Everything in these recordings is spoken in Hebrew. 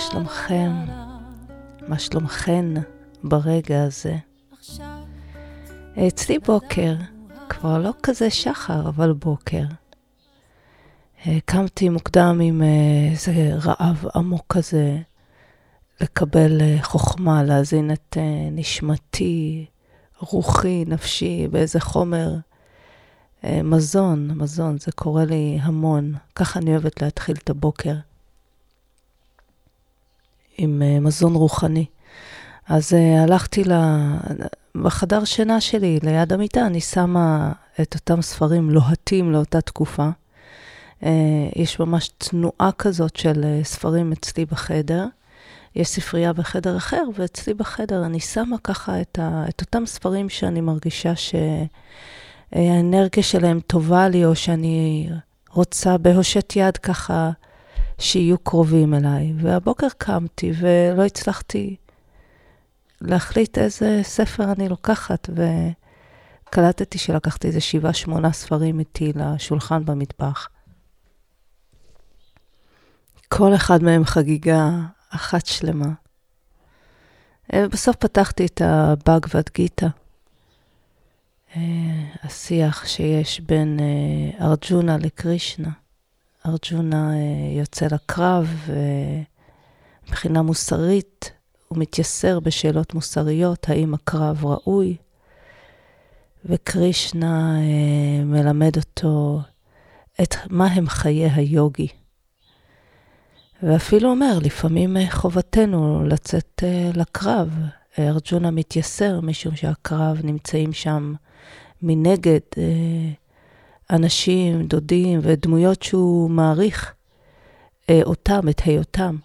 שלומכם? מה שלומכן ברגע הזה? אצלי בוקר, כבר לא כזה שחר, אבל בוקר. קמתי מוקדם עם איזה רעב עמוק כזה לקבל חוכמה, להזין את נשמתי, רוחי, נפשי, באיזה חומר אה, מזון, מזון, זה קורה לי המון. ככה אני אוהבת להתחיל את הבוקר. עם אה, מזון רוחני. אז uh, הלכתי ל... בחדר שינה שלי, ליד המיטה, אני שמה את אותם ספרים לוהטים לאותה תקופה. Uh, יש ממש תנועה כזאת של ספרים אצלי בחדר. יש ספרייה בחדר אחר, ואצלי בחדר אני שמה ככה את, ה... את אותם ספרים שאני מרגישה ש... האנרגיה שלהם טובה לי, או שאני רוצה בהושט יד ככה שיהיו קרובים אליי. והבוקר קמתי ולא הצלחתי להחליט איזה ספר אני לוקחת, וקלטתי שלקחתי איזה שבעה, שמונה ספרים איתי לשולחן במטבח. כל אחד מהם חגיגה אחת שלמה. בסוף פתחתי את הבאגבד גיתא. אה, השיח שיש בין אה, ארג'ונה לקרישנה. ארג'ונה אה, יוצא לקרב, ומבחינה מוסרית הוא מתייסר בשאלות מוסריות, האם הקרב ראוי, וקרישנה מלמד אותו את מה הם חיי היוגי. ואפילו אומר, לפעמים חובתנו לצאת לקרב. ארג'ונה מתייסר משום שהקרב נמצאים שם מנגד אה, אנשים, דודים ודמויות שהוא מעריך אה, אותם, את היותם.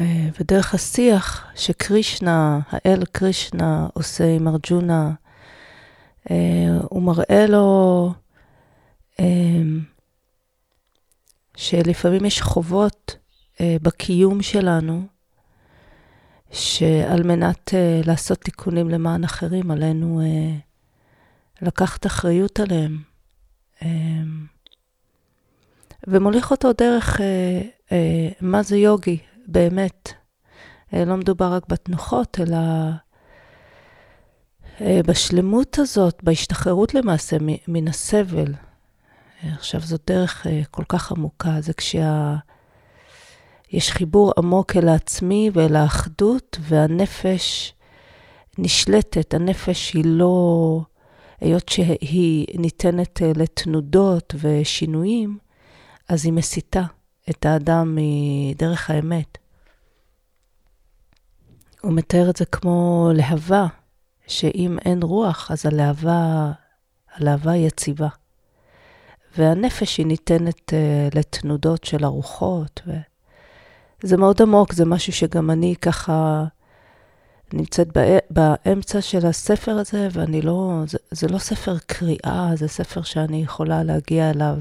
אה, ודרך השיח שקרישנה, האל קרישנה עושה עם ארג'ונה, הוא מראה לו שלפעמים יש חובות בקיום שלנו, שעל מנת uh, לעשות תיקונים למען אחרים, עלינו uh, לקחת אחריות עליהם. Um, ומוליך אותו דרך uh, uh, מה זה יוגי, באמת. Uh, לא מדובר רק בתנוחות, אלא בשלמות הזאת, בהשתחררות למעשה מן הסבל. עכשיו, זאת דרך כל כך עמוקה, זה כשה... יש חיבור עמוק אל העצמי ואל האחדות, והנפש נשלטת. הנפש היא לא, היות שהיא ניתנת אה, לתנודות ושינויים, אז היא מסיתה את האדם מדרך האמת. הוא מתאר את זה כמו להבה, שאם אין רוח, אז הלהבה, הלהבה יציבה. והנפש היא ניתנת uh, לתנודות של הרוחות, ו... זה מאוד עמוק, זה משהו שגם אני ככה נמצאת באמצע של הספר הזה, ואני לא, זה, זה לא ספר קריאה, זה ספר שאני יכולה להגיע אליו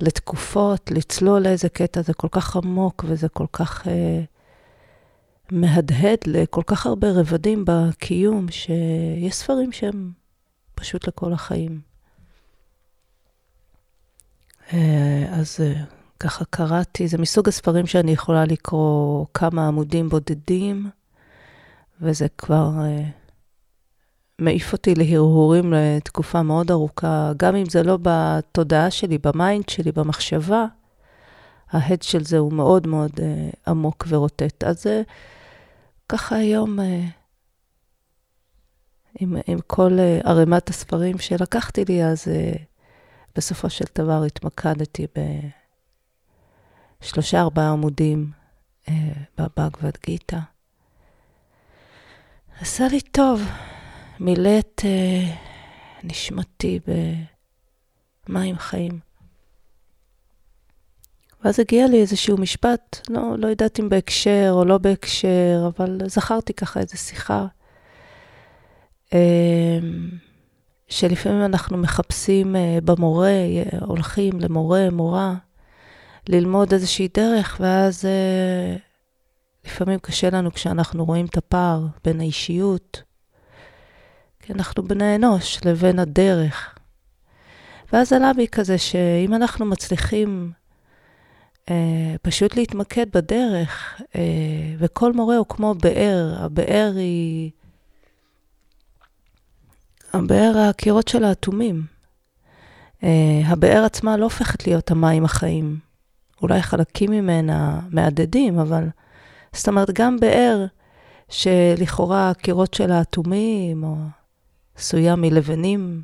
לתקופות, לצלול לאיזה קטע, זה כל כך עמוק וזה כל כך אה, מהדהד לכל כך הרבה רבדים בקיום, שיש ספרים שהם פשוט לכל החיים. אה, אז... אה, ככה קראתי, זה מסוג הספרים שאני יכולה לקרוא כמה עמודים בודדים, וזה כבר אה, מעיף אותי להרהורים לתקופה מאוד ארוכה, גם אם זה לא בתודעה שלי, ב mind שלי, במחשבה, ההד של זה הוא מאוד מאוד אה, עמוק ורוטט. אז אה, ככה היום, uh, עם, עם כל uh, ערימת הספרים שלקחתי לי, אז uh, בסופו של דבר התמקדתי ב... שלושה ארבעה עמודים אה, בבאגבד גיתא. עשה לי טוב, מילא את אה, נשמתי במים חיים. ואז הגיע לי איזשהו משפט, לא, לא יודעת אם בהקשר או לא בהקשר, אבל זכרתי ככה איזו שיחה, אה, שלפעמים אנחנו מחפשים אה, במורה, הולכים למורה, מורה, ללמוד איזושהי דרך, ואז אה, לפעמים קשה לנו כשאנחנו רואים את הפער בין האישיות, כי אנחנו בני אנוש, לבין הדרך. ואז עלה בי כזה שאם אנחנו מצליחים אה, פשוט להתמקד בדרך, אה, וכל מורה הוא כמו באר, הבאר היא... הבאר, הקירות שלה אטומים. אה, הבאר עצמה לא הופכת להיות המים החיים. אולי חלקים ממנה מהדהדים, אבל... זאת אומרת, גם באר שלכאורה הקירות שלה אטומים, או עשויה מלבנים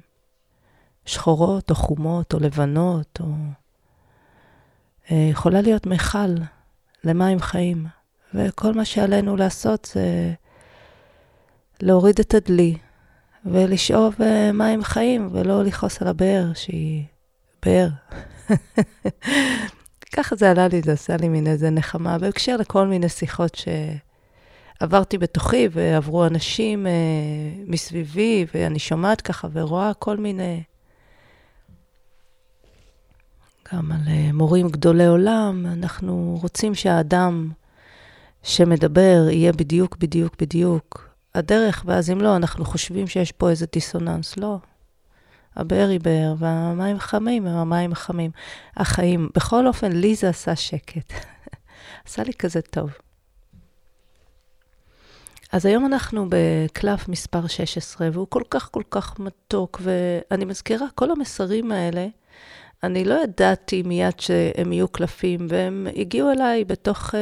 שחורות, או חומות, או לבנות, או... אה, יכולה להיות מכל למים חיים. וכל מה שעלינו לעשות זה להוריד את הדלי ולשאוב אה, מים חיים, ולא לכעוס על הבאר שהיא באר. ככה זה עלה לי, זה עשה לי מין איזה נחמה, בהקשר לכל מיני שיחות שעברתי בתוכי, ועברו אנשים אה, מסביבי, ואני שומעת ככה ורואה כל מיני... גם על אה, מורים גדולי עולם, אנחנו רוצים שהאדם שמדבר יהיה בדיוק, בדיוק, בדיוק הדרך, ואז אם לא, אנחנו חושבים שיש פה איזה דיסוננס. לא. הבאר היא באר, והמים חמים הם המים החמים. החיים. בכל אופן, לי זה עשה שקט. עשה לי כזה טוב. אז היום אנחנו בקלף מספר 16, והוא כל כך כל כך מתוק, ואני מזכירה, כל המסרים האלה, אני לא ידעתי מיד שהם יהיו קלפים, והם הגיעו אליי בתוך uh,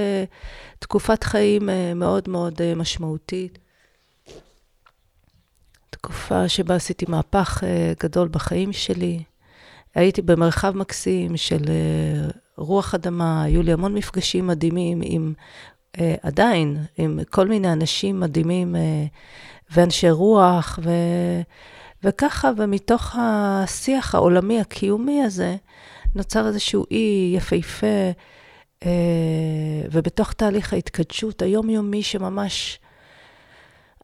תקופת חיים uh, מאוד מאוד uh, משמעותית. תקופה שבה עשיתי מהפך uh, גדול בחיים שלי. הייתי במרחב מקסים של uh, רוח אדמה, היו לי המון מפגשים מדהימים עם, uh, עדיין, עם כל מיני אנשים מדהימים ואנשי רוח, ו... וככה, ומתוך השיח העולמי הקיומי הזה, נוצר איזשהו אי יפהפה, אה, ובתוך תהליך ההתקדשות היומיומי שממש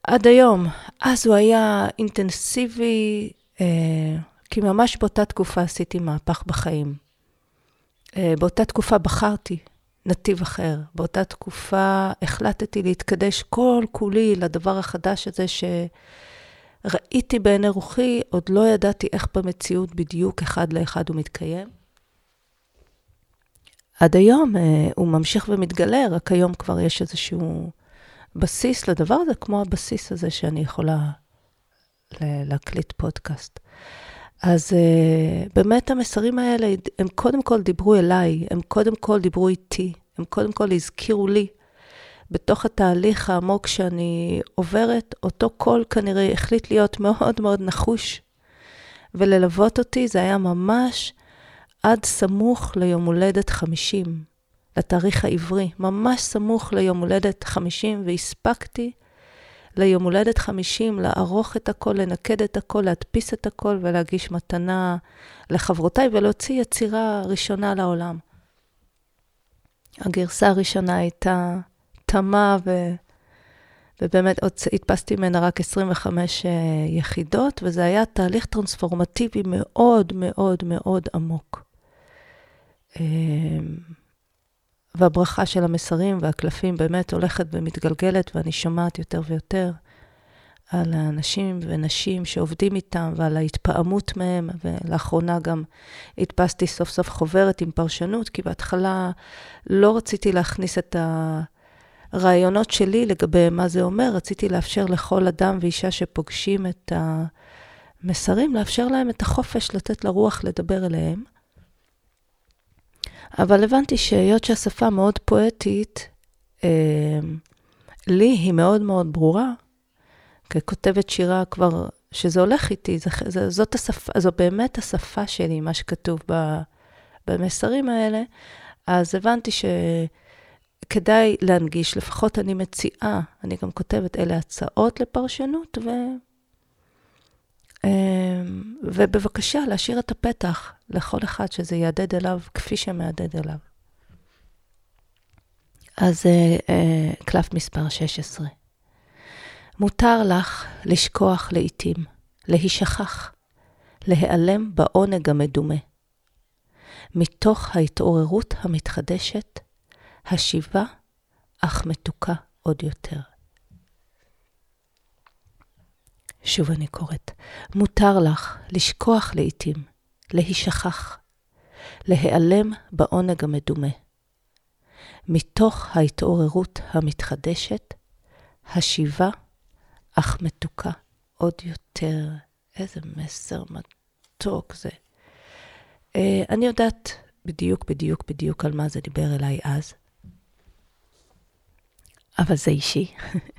עד היום, אז הוא היה אינטנסיבי, אה, כי ממש באותה תקופה עשיתי מהפך בחיים. אה, באותה תקופה בחרתי נתיב אחר. באותה תקופה החלטתי להתקדש כל כולי לדבר החדש הזה ש... ראיתי בעיני רוחי, עוד לא ידעתי איך במציאות בדיוק אחד לאחד הוא מתקיים. עד היום אה, הוא ממשיך ומתגלה, רק היום כבר יש איזשהו בסיס לדבר הזה, כמו הבסיס הזה שאני יכולה להקליט פודקאסט. אז uh, באמת המסרים האלה, הם קודם כל דיברו אליי, הם קודם כל דיברו איתי, הם קודם כל הזכירו לי בתוך התהליך העמוק שאני עוברת, אותו קול כנראה החליט להיות מאוד מאוד נחוש וללוות אותי. זה היה ממש עד סמוך ליום הולדת 50, לתאריך העברי, ממש סמוך ליום הולדת 50, והספקתי ליום הולדת 50 לערוך את הכל, לנקד את הכל, להדפיס את הכל ולהגיש מתנה לחברותיי ולהוציא יצירה ראשונה לעולם. הגרסה הראשונה הייתה תמה, ו... ובאמת עוד הדפסתי ממנה רק 25 uh, אה, יחידות, וזה היה תהליך טרנספורמטיבי מאוד מאוד מאוד עמוק. והברכה של המסרים והקלפים באמת הולכת ומתגלגלת, ואני שומעת יותר ויותר על האנשים ונשים שעובדים איתם ועל ההתפעמות מהם, ולאחרונה גם הדפסתי סוף סוף חוברת עם פרשנות, כי בהתחלה לא רציתי להכניס את ה... הרעיונות שלי לגבי מה זה אומר, רציתי לאפשר לכל אדם ואישה שפוגשים את המסרים, לאפשר להם את החופש לתת לרוח לדבר אליהם. אבל הבנתי שהיות שהשפה מאוד פואטית, אה, לי היא מאוד מאוד ברורה, ככותבת שירה כבר, שזה הולך איתי, זה, זה, זאת השפה, זו באמת השפה שלי, מה שכתוב ב, במסרים האלה, אז הבנתי ש... כדאי להנגיש, לפחות אני מציעה, אני גם כותבת, אלה הצעות לפרשנות, ו... אמ, ובבקשה, להשאיר את הפתח לכל אחד שזה יהדהד אליו כפי שמהדהד אליו. אז אה, אה, קלף מספר 16. מותר לך לשכוח לעתים, להישכח, להיעלם בעונג המדומה. מתוך ההתעוררות המתחדשת, השיבה, אך מתוקה עוד יותר. שוב אני קוראת, מותר לך לשכוח לעתים, להישכח, להיעלם בעונג המדומה. מתוך ההתעוררות המתחדשת, השיבה אך מתוקה עוד יותר. איזה מסר מתוק זה. Uh, אני יודעת בדיוק, בדיוק, בדיוק על מה זה דיבר אליי אז, אבל זה אישי.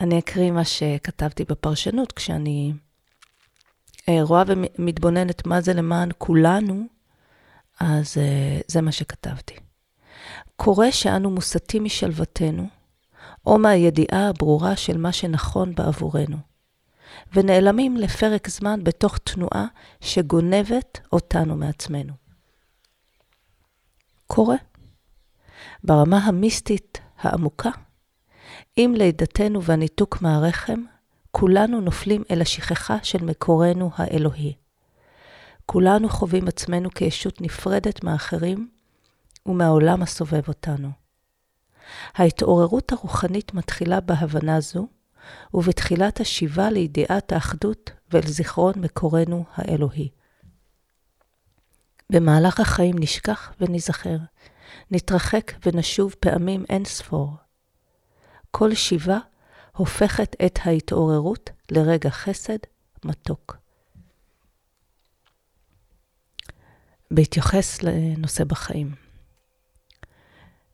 אני אקריא מה שכתבתי בפרשנות כשאני uh, רואה ומתבוננת מה זה למען כולנו, אז uh, זה מה שכתבתי. קורה שאנו מוסטים משלוותנו, או מהידיעה הברורה של מה שנכון בעבורנו, ונעלמים לפרק זמן בתוך תנועה שגונבת אותנו מעצמנו. קורה. ברמה המיסטית העמוקה, עם לידתנו והניתוק מהרחם, כולנו נופלים אל השכחה של מקורנו האלוהי. כולנו חווים עצמנו כישות נפרדת מאחרים ומהעולם הסובב אותנו. ההתעוררות הרוחנית מתחילה בהבנה זו, ובתחילת השיבה לידיעת האחדות ולזיכרון מקורנו האלוהי. במהלך החיים נשכח ונזכר, נתרחק ונשוב פעמים אין ספור. כל שיבה הופכת את ההתעוררות לרגע חסד מתוק. בהתייחס לנושא בחיים.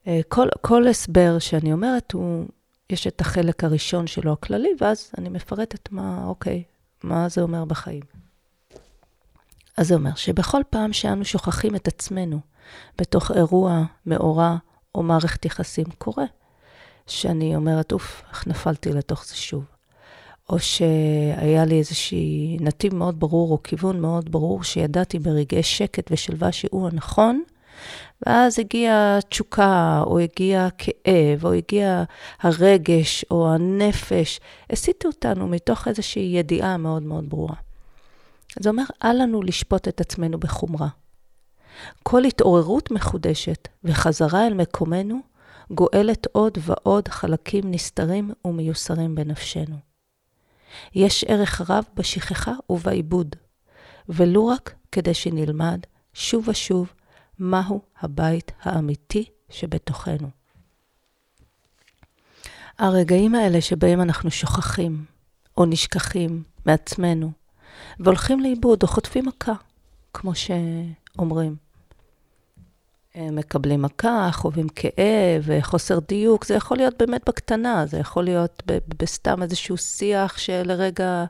אה, כל, כל הסבר שאני אומרת, הוא, יש את החלק הראשון שלו הכללי, ואז אני מפרטת מה, אוקיי, מה זה אומר בחיים. אז זה אומר שבכל פעם שאנו שוכחים את עצמנו בתוך אירוע, מאורע או מערכת יחסים, קורה שאני אומרת, אוף, איך נפלתי לתוך זה שוב. או שהיה לי איזשהי נתיב מאוד ברור, או כיוון מאוד ברור, שידעתי ברגעי שקט ושלווה שהוא הנכון, ואז הגיעה תשוקה, או הגיע כאב, או הגיע הרגש, או הנפש, הסיטו אותנו מתוך איזושהי ידיעה מאוד מאוד ברורה. זה אומר, אל לנו לשפוט את עצמנו בחומרה. כל התעוררות מחודשת וחזרה אל מקומנו גואלת עוד ועוד חלקים נסתרים ומיוסרים בנפשנו. יש ערך רב בשכחה ובעיבוד, ולו רק כדי שנלמד שוב ושוב מהו הבית האמיתי שבתוכנו. הרגעים האלה שבהם אנחנו שוכחים או נשכחים מעצמנו והולכים לאיבוד או חוטפים מכה, כמו שאומרים. מקבלים מכה, חווים כאב, חוסר דיוק, זה יכול להיות באמת בקטנה, זה יכול להיות בסתם איזשהו שיח שלרגע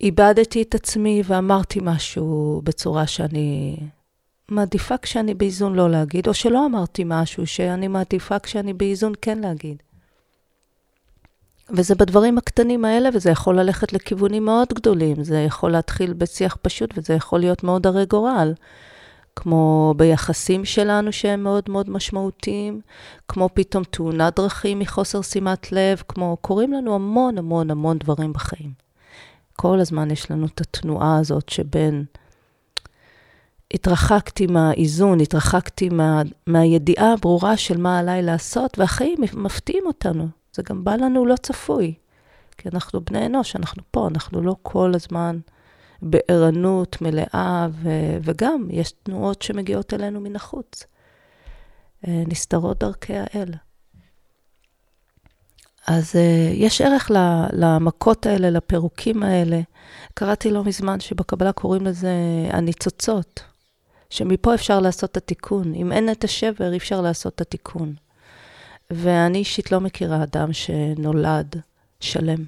איבדתי את עצמי ואמרתי משהו בצורה שאני מעדיפה כשאני באיזון לא להגיד, או שלא אמרתי משהו שאני מעדיפה כשאני באיזון כן להגיד. וזה בדברים הקטנים האלה, וזה יכול ללכת לכיוונים מאוד גדולים. זה יכול להתחיל בשיח פשוט, וזה יכול להיות מאוד הרי גורל. כמו ביחסים שלנו שהם מאוד מאוד משמעותיים, כמו פתאום תאונת דרכים מחוסר שימת לב, כמו קורים לנו המון המון המון דברים בחיים. כל הזמן יש לנו את התנועה הזאת שבין התרחקתי מהאיזון, התרחקתי מה, מהידיעה הברורה של מה עליי לעשות, והחיים מפתיעים אותנו. זה גם בא לנו לא צפוי, כי אנחנו בני אנוש, אנחנו פה, אנחנו לא כל הזמן בערנות מלאה, ו- וגם יש תנועות שמגיעות אלינו מן החוץ. אה, נסתרות דרכי האל. אז uh, יש ערך למכות האלה, לפירוקים האלה. קראתי לא מזמן שבקבלה קוראים לזה הניצוצות. שמפה אפשר לעשות את התיקון. אם אין את השבר, אי אפשר לעשות את התיקון. ואני אישית לא מכירה אדם שנולד שלם.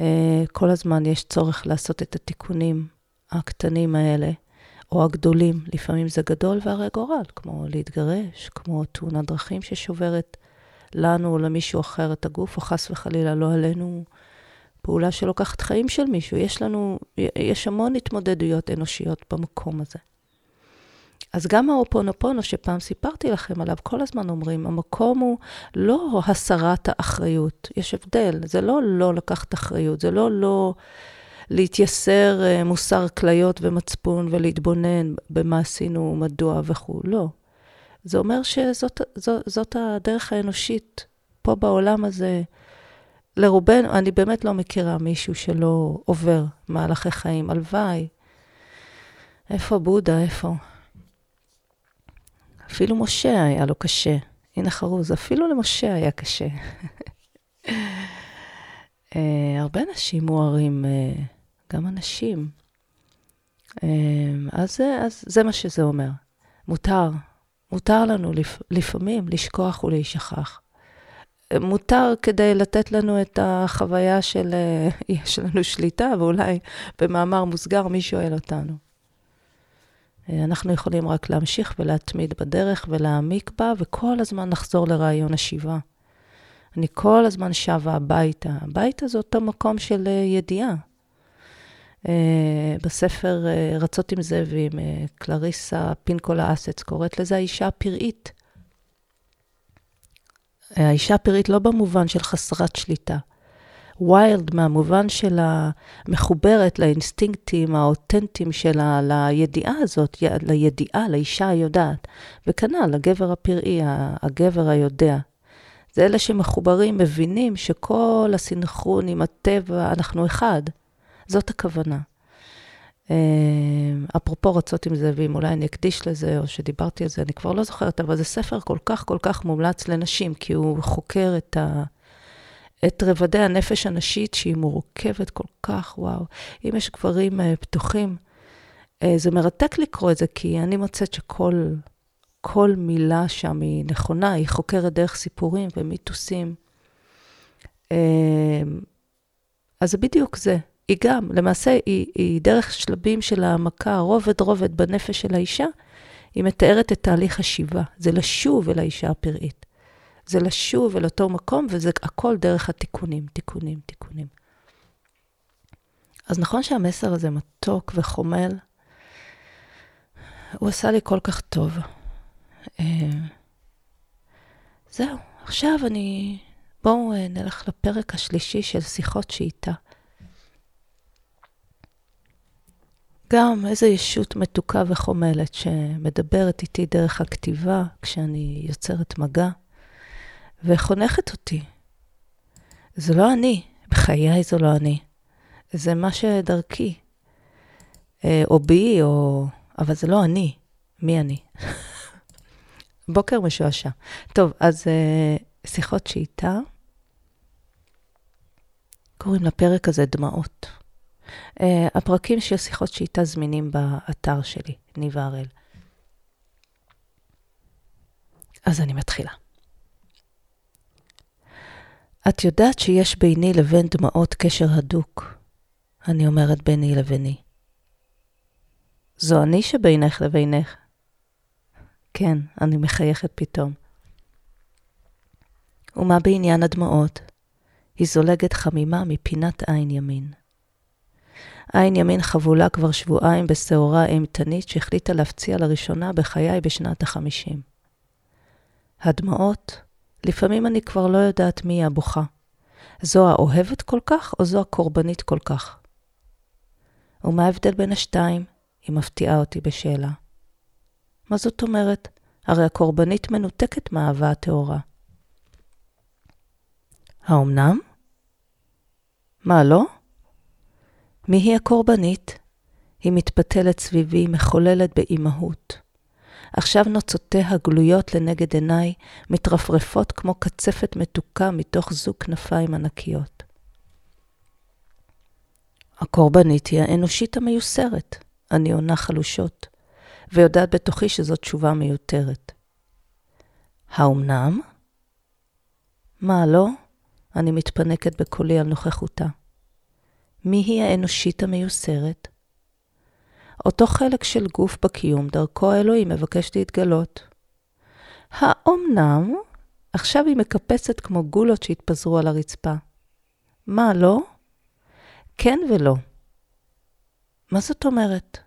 אה, כל הזמן יש צורך לעשות את התיקונים הקטנים האלה, או הגדולים. לפעמים זה גדול והרי גורל, כמו להתגרש, כמו תאונת דרכים ששוברת לנו או למישהו אחר את הגוף, או חס וחלילה לא עלינו פעולה שלוקחת חיים של מישהו. יש לנו, יש המון התמודדויות אנושיות במקום הזה. אז גם האופונופונו שפעם סיפרתי לכם עליו, כל הזמן אומרים, המקום הוא לא הסרת האחריות, יש הבדל, זה לא לא לקחת אחריות, זה לא לא להתייסר אה, מוסר כליות ומצפון ולהתבונן במה עשינו, מדוע וכו', לא. זה אומר שזאת זאת, זאת הדרך האנושית פה בעולם הזה. לרובנו, אני באמת לא מכירה מישהו שלא עובר מהלכי חיים, הלוואי. איפה בודה? איפה? אפילו משה היה לו קשה. הנה חרוז, אפילו למשה היה קשה. uh, הרבה אנשים מוארים, uh, גם אנשים. Uh, אז, אז זה מה שזה אומר. מותר, מותר לנו לפ, לפעמים לשכוח ולהישכח. מותר כדי לתת לנו את החוויה של יש לנו שליטה, ואולי במאמר מוסגר מי שואל אותנו. אנחנו יכולים רק להמשיך ולהתמיד בדרך ולהעמיק בה, וכל הזמן לחזור לרעיון השיבה. אני כל הזמן שבה הביתה. הביתה זה אותו מקום של ידיעה. בספר רצות עם זאבים, קלריסה פינקולה אסץ קוראת לזה האישה הפראית. האישה הפראית לא במובן של חסרת שליטה. ויילד מהמובן של המחוברת לאינסטינקטים האותנטיים שלה, לידיעה הזאת, לידיעה, לאישה היודעת. וכנ"ל, לגבר הפראי, הגבר היודע. זה אלה שמחוברים, מבינים שכל הסינכרון עם הטבע, אנחנו אחד. זאת הכוונה. אפרופו רצות עם זאבים, אולי אני אקדיש לזה, או שדיברתי על זה, אני כבר לא זוכרת, אבל זה ספר כל כך כל כך מומלץ לנשים, כי הוא חוקר את, ה, את רבדי הנפש הנשית, שהיא מורכבת כל כך, וואו. אם יש גברים פתוחים, זה מרתק לקרוא את זה, כי אני מוצאת שכל כל מילה שם היא נכונה, היא חוקרת דרך סיפורים ומיתוסים. אז זה בדיוק זה. היא גם, למעשה, היא, היא דרך שלבים של העמקה, רובד רובד בנפש של האישה, היא מתארת את תהליך השיבה. זה לשוב אל האישה הפראית. זה לשוב אל אותו מקום, וזה הכל דרך התיקונים, תיקונים, תיקונים. אז נכון שהמסר הזה מתוק וחומל, הוא עשה לי כל כך טוב. אה, זהו, עכשיו אני... בואו אה, נלך לפרק השלישי של שיחות שאיתה. גם איזו ישות מתוקה וחומלת שמדברת איתי דרך הכתיבה כשאני יוצרת מגע, וחונכת אותי. זה לא אני, בחיי זו לא אני. זה מה שדרכי, אה, או בי, או... אבל זה לא אני. מי אני? בוקר משועשע. טוב, אז אה, שיחות שאיתה, קוראים לפרק הזה דמעות. Uh, הפרקים של שיחות שאיתה זמינים באתר שלי, ניבה הראל. אז אני מתחילה. את יודעת שיש ביני לבין דמעות קשר הדוק. אני אומרת ביני לביני. זו אני שבינך לבינך. כן, אני מחייכת פתאום. ומה בעניין הדמעות? היא זולגת חמימה מפינת עין ימין. עין ימין חבולה כבר שבועיים בשעורה אימתנית שהחליטה להפציע לראשונה בחיי בשנת החמישים. הדמעות, לפעמים אני כבר לא יודעת מי היא הבוכה. זו האוהבת כל כך, או זו הקורבנית כל כך? ומה ההבדל בין השתיים? היא מפתיעה אותי בשאלה. מה זאת אומרת? הרי הקורבנית מנותקת מהאהבה הטהורה. האומנם? מה, לא? מי היא הקורבנית? היא מתפתלת סביבי, מחוללת באימהות. עכשיו נוצותיה גלויות לנגד עיניי, מתרפרפות כמו קצפת מתוקה מתוך זוג כנפיים ענקיות. הקורבנית היא האנושית המיוסרת, אני עונה חלושות, ויודעת בתוכי שזו תשובה מיותרת. האומנם? מה, לא? אני מתפנקת בקולי על נוכחותה. מי היא האנושית המיוסרת? אותו חלק של גוף בקיום, דרכו האלוהים מבקש להתגלות. האומנם? עכשיו היא מקפצת כמו גולות שהתפזרו על הרצפה. מה, לא? כן ולא. מה זאת אומרת?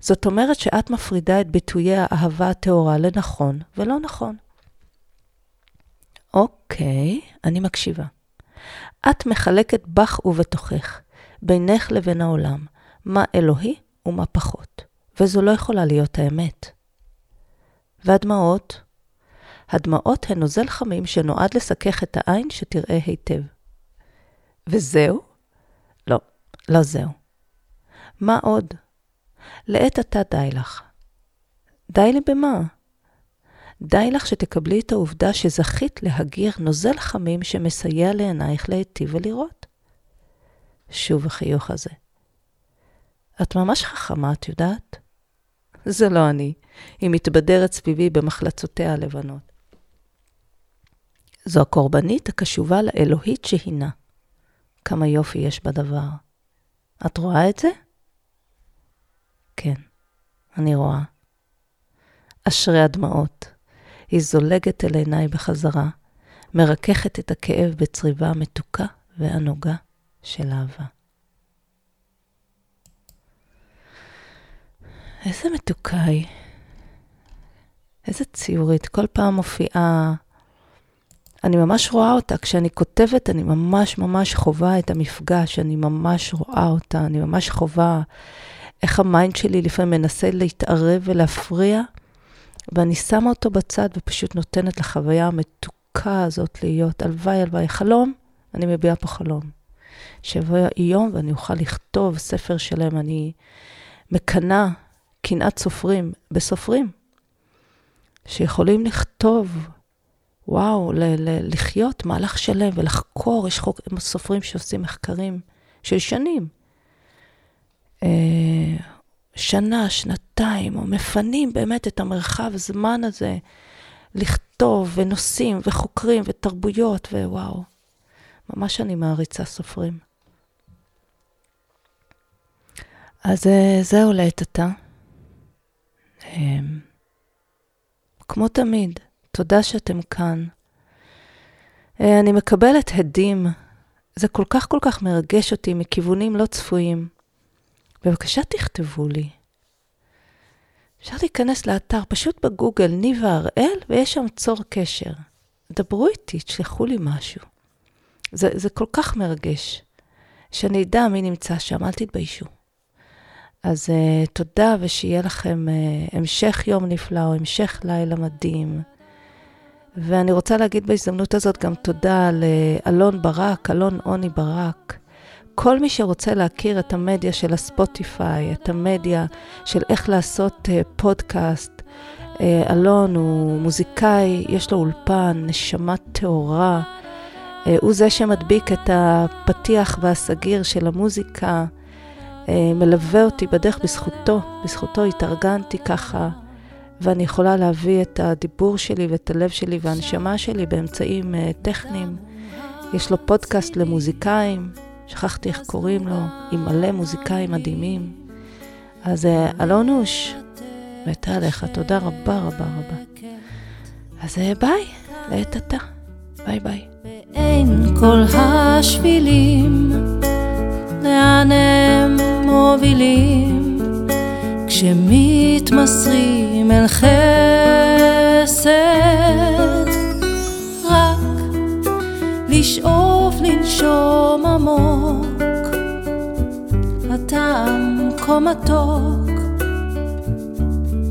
זאת אומרת שאת מפרידה את ביטויי האהבה הטהורה לנכון ולא נכון. אוקיי, אני מקשיבה. את מחלקת בך ובתוכך. בינך לבין העולם, מה אלוהי ומה פחות, וזו לא יכולה להיות האמת. והדמעות? הדמעות הן נוזל חמים שנועד לסכך את העין שתראה היטב. וזהו? לא, לא זהו. מה עוד? לעת עתה די לך. די לי במה? די לך שתקבלי את העובדה שזכית להגיר נוזל חמים שמסייע לעינייך להיטיב ולראות. שוב החיוך הזה. את ממש חכמה, את יודעת? זה לא אני. היא מתבדרת סביבי במחלצותיה הלבנות. זו הקורבנית הקשובה לאלוהית שהינה. כמה יופי יש בדבר. את רואה את זה? כן, אני רואה. אשרי הדמעות. היא זולגת אל עיניי בחזרה, מרככת את הכאב בצריבה המתוקה והנוגה של אהבה. איזה מתוקה היא. איזה ציורית. כל פעם מופיעה... אני ממש רואה אותה. כשאני כותבת, אני ממש ממש חווה את המפגש, אני ממש רואה אותה, אני ממש חווה איך ה mind שלי לפעמים מנסה להתערב ולהפריע, ואני שמה אותו בצד ופשוט נותנת לחוויה המתוקה הזאת להיות. הלוואי, הלוואי. חלום, אני מביעה פה חלום. שיבוא יום ואני אוכל לכתוב ספר שלם. אני מקנאה קנאת סופרים בסופרים, שיכולים לכתוב, וואו, ל- ל- לחיות מהלך שלם ולחקור, יש חוק, סופרים שעושים מחקרים של שנים. אה, שנה, שנתיים, או מפנים באמת את המרחב זמן הזה לכתוב, ונושאים, וחוקרים, ותרבויות, ווואו. ממש אני מעריצה סופרים. אז אה, זהו לעת עתה. אמ, כמו תמיד, תודה שאתם כאן. אה, אני מקבלת הדים, זה כל כך כל כך מרגש אותי מכיוונים לא צפויים. בבקשה תכתבו לי. אפשר להיכנס לאתר, פשוט בגוגל, ניבה הראל, ויש שם צור קשר. דברו איתי, תשלחו לי משהו. זה, זה כל כך מרגש, שאני אדע מי נמצא שם, אל תתביישו. אז uh, תודה, ושיהיה לכם uh, המשך יום נפלא, או המשך לילה מדהים. ואני רוצה להגיד בהזדמנות הזאת גם תודה לאלון ברק, אלון עוני ברק. כל מי שרוצה להכיר את המדיה של הספוטיפיי, את המדיה של איך לעשות uh, פודקאסט, uh, אלון הוא מוזיקאי, יש לו אולפן, נשמה טהורה. Uh, הוא זה שמדביק את הפתיח והסגיר של המוזיקה. אה, מלווה אותי בדרך בזכותו, בזכותו התארגנתי ככה, ואני יכולה להביא את הדיבור שלי ואת הלב שלי והנשמה שלי באמצעים אה, טכניים. יש לו פודקאסט למוזיקאים, שכחתי איך קוראים לו, עם מלא מוזיקאים מדהימים. אז אה, אלונוש, מתה עליך, תודה רבה רבה רבה. אז ביי, לעת עתה. ביי ביי. בעין כל השבילים, לאן הם מובילים כשמתמסרים אל חסד. רק לשאוף לנשום עמוק הטעם כה מתוק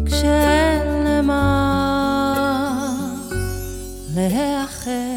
כשאין למה להיאחז